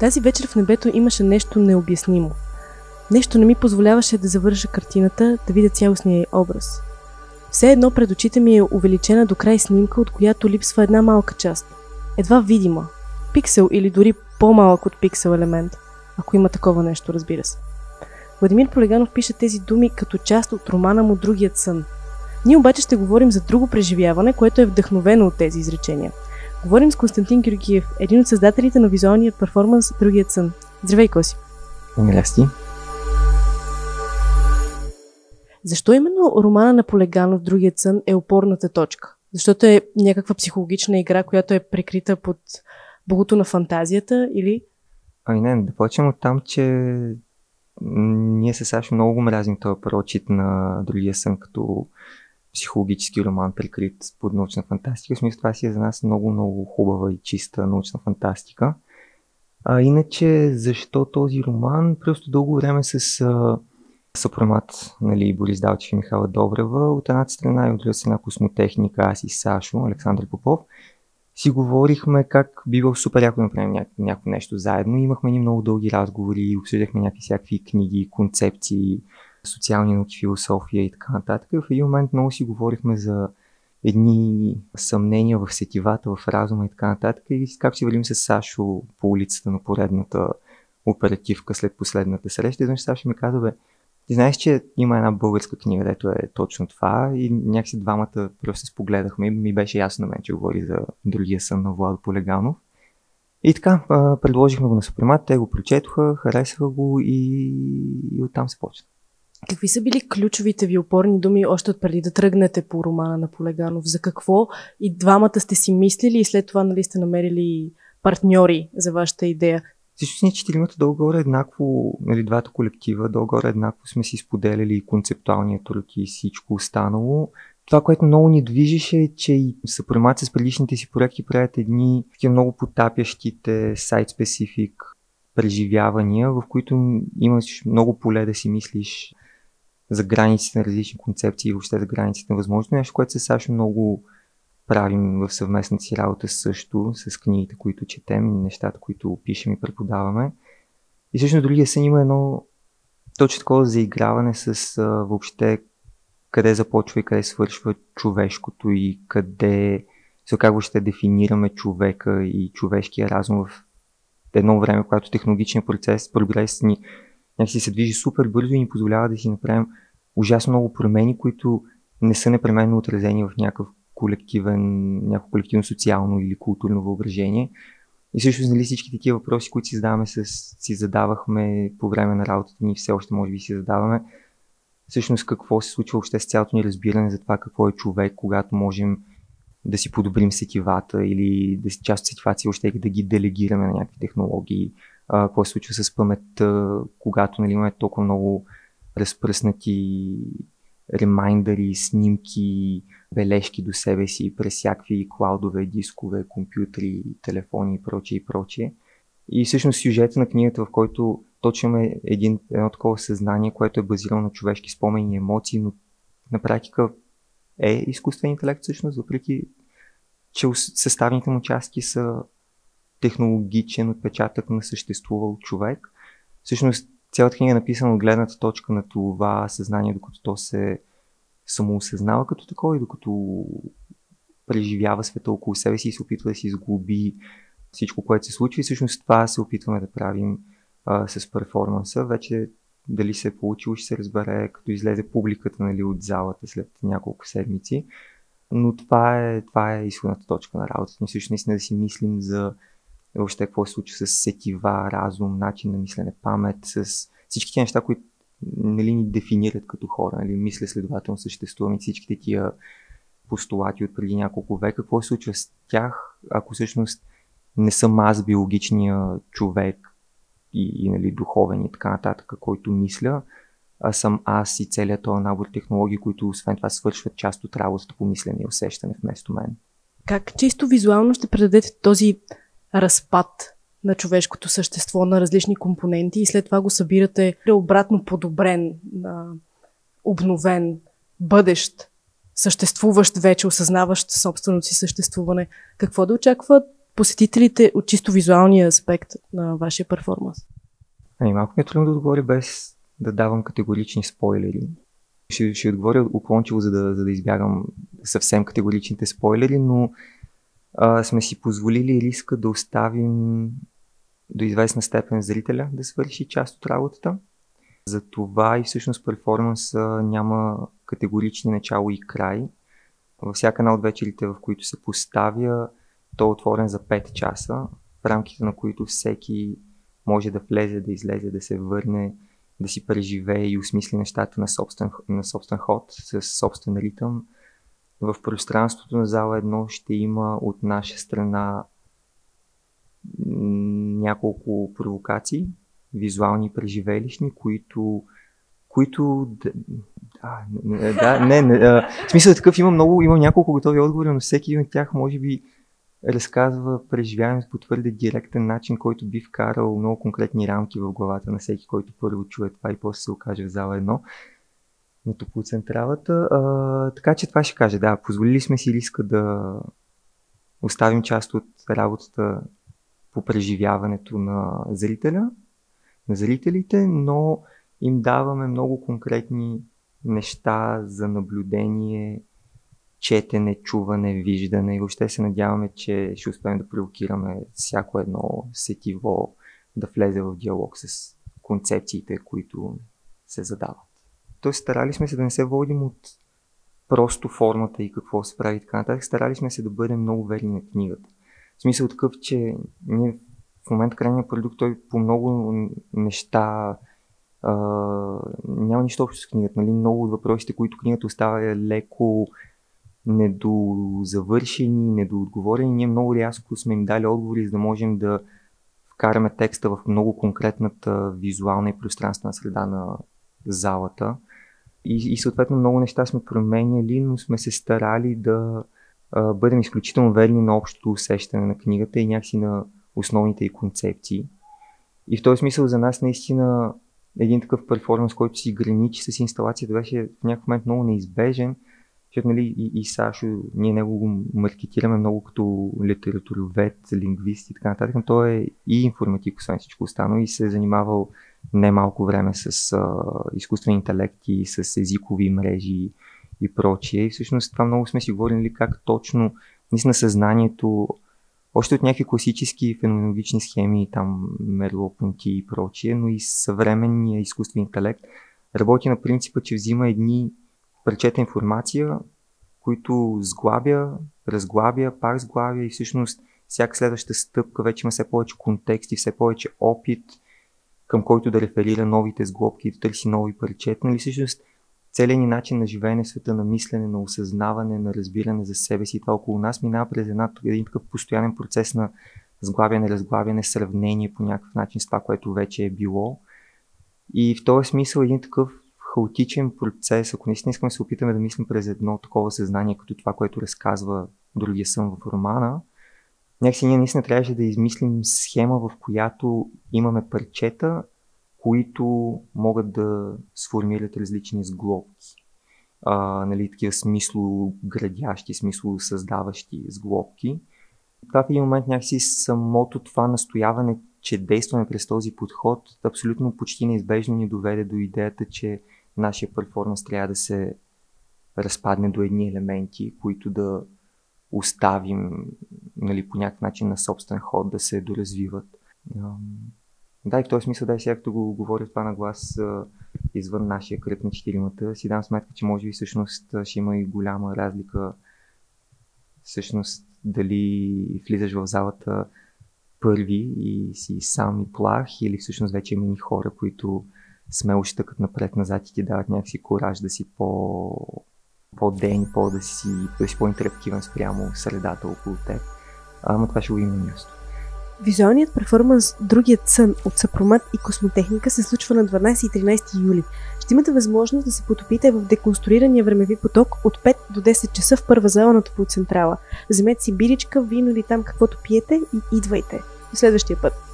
Тази вечер в небето имаше нещо необяснимо. Нещо не ми позволяваше да завърша картината, да видя цялостния образ. Все едно пред очите ми е увеличена до край снимка, от която липсва една малка част. Едва видима. Пиксел или дори по-малък от пиксел елемент, ако има такова нещо, разбира се. Владимир Полеганов пише тези думи като част от романа му Другият сън. Ние обаче ще говорим за друго преживяване, което е вдъхновено от тези изречения. Говорим с Константин Георгиев, един от създателите на визуалният перформанс Другият сън. Здравей, Коси! Здрасти! Защо именно романа на Полеганов Другият сън е опорната точка? Защото е някаква психологична игра, която е прикрита под богото на фантазията или? Ами не, да почнем от там, че ние се Сашо много го мразим този прочит на Другия сън като психологически роман, прикрит под научна фантастика. В смисъл това си е за нас много, много хубава и чиста научна фантастика. А иначе, защо този роман? Просто дълго време с съпромат, нали, Борис Далчев и Михайла Добрева, от едната страна и от друга страна космотехника, аз и Сашо, Александър Попов, си говорихме как би било супер яко да направим ня- някакво нещо заедно. Имахме ни много дълги разговори, обсъждахме някакви всякакви книги, концепции, социални науки, философия и така нататък. В един момент много си говорихме за едни съмнения в сетивата, в разума и така нататък. И как си вървим с Сашо по улицата на поредната оперативка след последната среща. И Сашо ми каза, бе, ти знаеш, че има една българска книга, дето е точно това и някакси двамата просто се спогледахме ми беше ясно на мен, че говори за другия сън на Владо Полеганов. И така, предложихме го на Супремат, те го прочетоха, харесаха го и, и оттам се почна. Какви са били ключовите ви опорни думи още от преди да тръгнете по романа на Полеганов? За какво и двамата сте си мислили и след това нали сте намерили партньори за вашата идея? Всичко ние четиримата долу-горе еднакво, нали, двата колектива, долу-горе еднакво сме си споделяли и концептуалния труд и всичко останало. Това, което много ни движеше е, че и съпремат с предишните си проекти правят едни такива много потапящите сайт-специфик преживявания, в които имаш много поле да си мислиш за границите на различни концепции и въобще за границите на възможно. Нещо, което се Сашо много правим в съвместната си работа също с книгите, които четем и нещата, които пишем и преподаваме. И всъщност другия сън има едно точно такова заиграване с а, въобще къде започва и къде свършва човешкото и къде се как въобще дефинираме човека и човешкия разум в едно време, когато технологичният процес, прогрес ни някакси се движи супер бързо и ни позволява да си направим ужасно много промени, които не са непременно отразени в някакъв колективен, някакво колективно социално или културно въображение. И също нали, всички такива въпроси, които си задаваме, с, си задавахме по време на работата ни, все още може би си задаваме, всъщност какво се случва въобще с цялото ни разбиране за това какво е човек, когато можем да си подобрим сетивата или да си част от сетивата въобще да ги делегираме на някакви технологии, а, какво се случва с паметта, когато нали, имаме толкова много разпръснати ремайндъри, снимки, бележки до себе си през всякакви клаудове, дискове, компютри, телефони и прочее и прочее. И всъщност сюжета на книгата, в който точваме един, едно такова съзнание, което е базирано на човешки спомени и емоции, но на практика е изкуствен интелект всъщност, въпреки че съставните му части са технологичен отпечатък на съществувал човек. Всъщност цялата книга е написана от гледната точка на това съзнание, докато то се самоосъзнава като такова и докато преживява света около себе си и се опитва да си изглоби всичко, което се случва и всъщност това се опитваме да правим а, с перформанса. Вече дали се е получило, ще се разбере, като излезе публиката нали, от залата след няколко седмици. Но това е, това е изходната точка на работата ни. Всъщност наистина да си мислим за въобще какво се случва с сетива, разум, начин на мислене, памет, с всички тези неща, които нали, ни дефинират като хора. Нали, мисля, следователно съществуваме всичките тия постулати от преди няколко века. Какво се случва с тях, ако всъщност не съм аз биологичния човек и, и нали, духовен и така нататък, който мисля, а съм аз и целият този набор технологии, които освен това свършват част от работата по мислене и усещане вместо мен. Как чисто визуално ще предадете този разпад на човешкото същество на различни компоненти и след това го събирате обратно подобрен, обновен, бъдещ, съществуващ вече, осъзнаващ собственото си съществуване. Какво да очаква посетителите от чисто визуалния аспект на вашия перформанс? Ами, малко ми е трудно да отговоря без да давам категорични спойлери. Ще, ще отговоря уклончиво, за да, за да избягам съвсем категоричните спойлери, но а, сме си позволили риска да оставим до известна степен зрителя да свърши част от работата. Затова и всъщност перформанса няма категорични начало и край. Във всяка една от вечерите, в които се поставя, то е отворен за 5 часа, в рамките на които всеки може да влезе, да излезе, да се върне, да си преживее и осмисли нещата на собствен, на собствен ход, с собствен ритъм. В пространството на зала едно ще има от наша страна няколко провокации, визуални преживелищни, които които... Да, да не, не, а, в смисъл такъв има много, има няколко готови отговори, но всеки един от тях може би разказва преживяването по твърде директен начин, който би вкарал много конкретни рамки в главата на всеки, който първо чуе това и после се окаже в зала едно на топоцентралата. А, така че това ще каже. Да, позволили сме си риска да оставим част от работата по преживяването на зрителя, на зрителите, но им даваме много конкретни неща за наблюдение, четене, чуване, виждане и въобще се надяваме, че ще успеем да провокираме всяко едно сетиво да влезе в диалог с концепциите, които се задават. Тоест старали сме се да не се водим от просто формата и какво се прави така нататък. Старали сме се да бъдем много верни на книгата. В смисъл такъв, че ние в момента крайния продукт, той по много неща а, няма нищо общо с книгата. Нали? Много от въпросите, които книгата оставя е леко недозавършени, недоотговорени. Ние много рязко сме им дали отговори, за да можем да вкараме текста в много конкретната визуална и пространствена среда на залата. И, и съответно много неща сме променяли, но сме се старали да а, бъдем изключително верни на общото усещане на книгата и някакси на основните и концепции. И в този смисъл за нас наистина един такъв перформанс, който си граничи с инсталацията, беше в някакъв момент много неизбежен, защото нали, и, и Сашо, ние него го маркетираме много като литературовед, лингвист и така нататък, но той е и информатик, освен всичко останало и се е занимавал немалко време с а, изкуствени интелекти, с езикови мрежи и прочие. И всъщност това много сме си говорили как точно наистина съзнанието още от някакви класически феноменологични схеми, там Мерло, Понти и прочие, но и съвременния изкуствен интелект работи на принципа, че взима едни пречета информация, които сглабя, разглабя, пак сглабя и всъщност всяка следваща стъпка вече има все повече контекст и все повече опит, към който да реферира новите сглобки и да търси нови парчета. Нали всъщност целият ни начин на живеене, света на мислене, на осъзнаване, на разбиране за себе си и това около нас минава през една, един такъв постоянен процес на сглабяне, разглабяне, сравнение по някакъв начин с това, което вече е било. И в този смисъл един такъв хаотичен процес, ако наистина искаме да се опитаме да мислим през едно такова съзнание, като това, което разказва другия сън в романа, някакси ние наистина трябваше да измислим схема, в която имаме парчета, които могат да сформират различни сглобки. А, нали, такива смисло градящи, смисло създаващи сглобки. Това в един момент някакси самото това настояване, че действаме през този подход, абсолютно почти неизбежно ни доведе до идеята, че нашия перформанс трябва да се разпадне до едни елементи, които да оставим нали, по някакъв начин на собствен ход да се доразвиват. Да, и в този смисъл, да, сега като го говоря това на глас извън нашия кръг на четиримата, си дам сметка, че може би всъщност ще има и голяма разлика всъщност дали влизаш в залата първи и си сам и плах или всъщност вече има и хора, които смело ще тъкат напред-назад и ти дават някакси кораж да си по по-ден, по да си, да си по-интерактивен спрямо средата около теб. Ама това ще го има място. Визуалният перформанс Другият сън от Съпромат и космотехника се случва на 12 и 13 юли. Ще имате възможност да се потопите в деконструирания времеви поток от 5 до 10 часа в първа зала на Топлоцентрала. Вземете си биричка, вино или там каквото пиете и идвайте. До следващия път!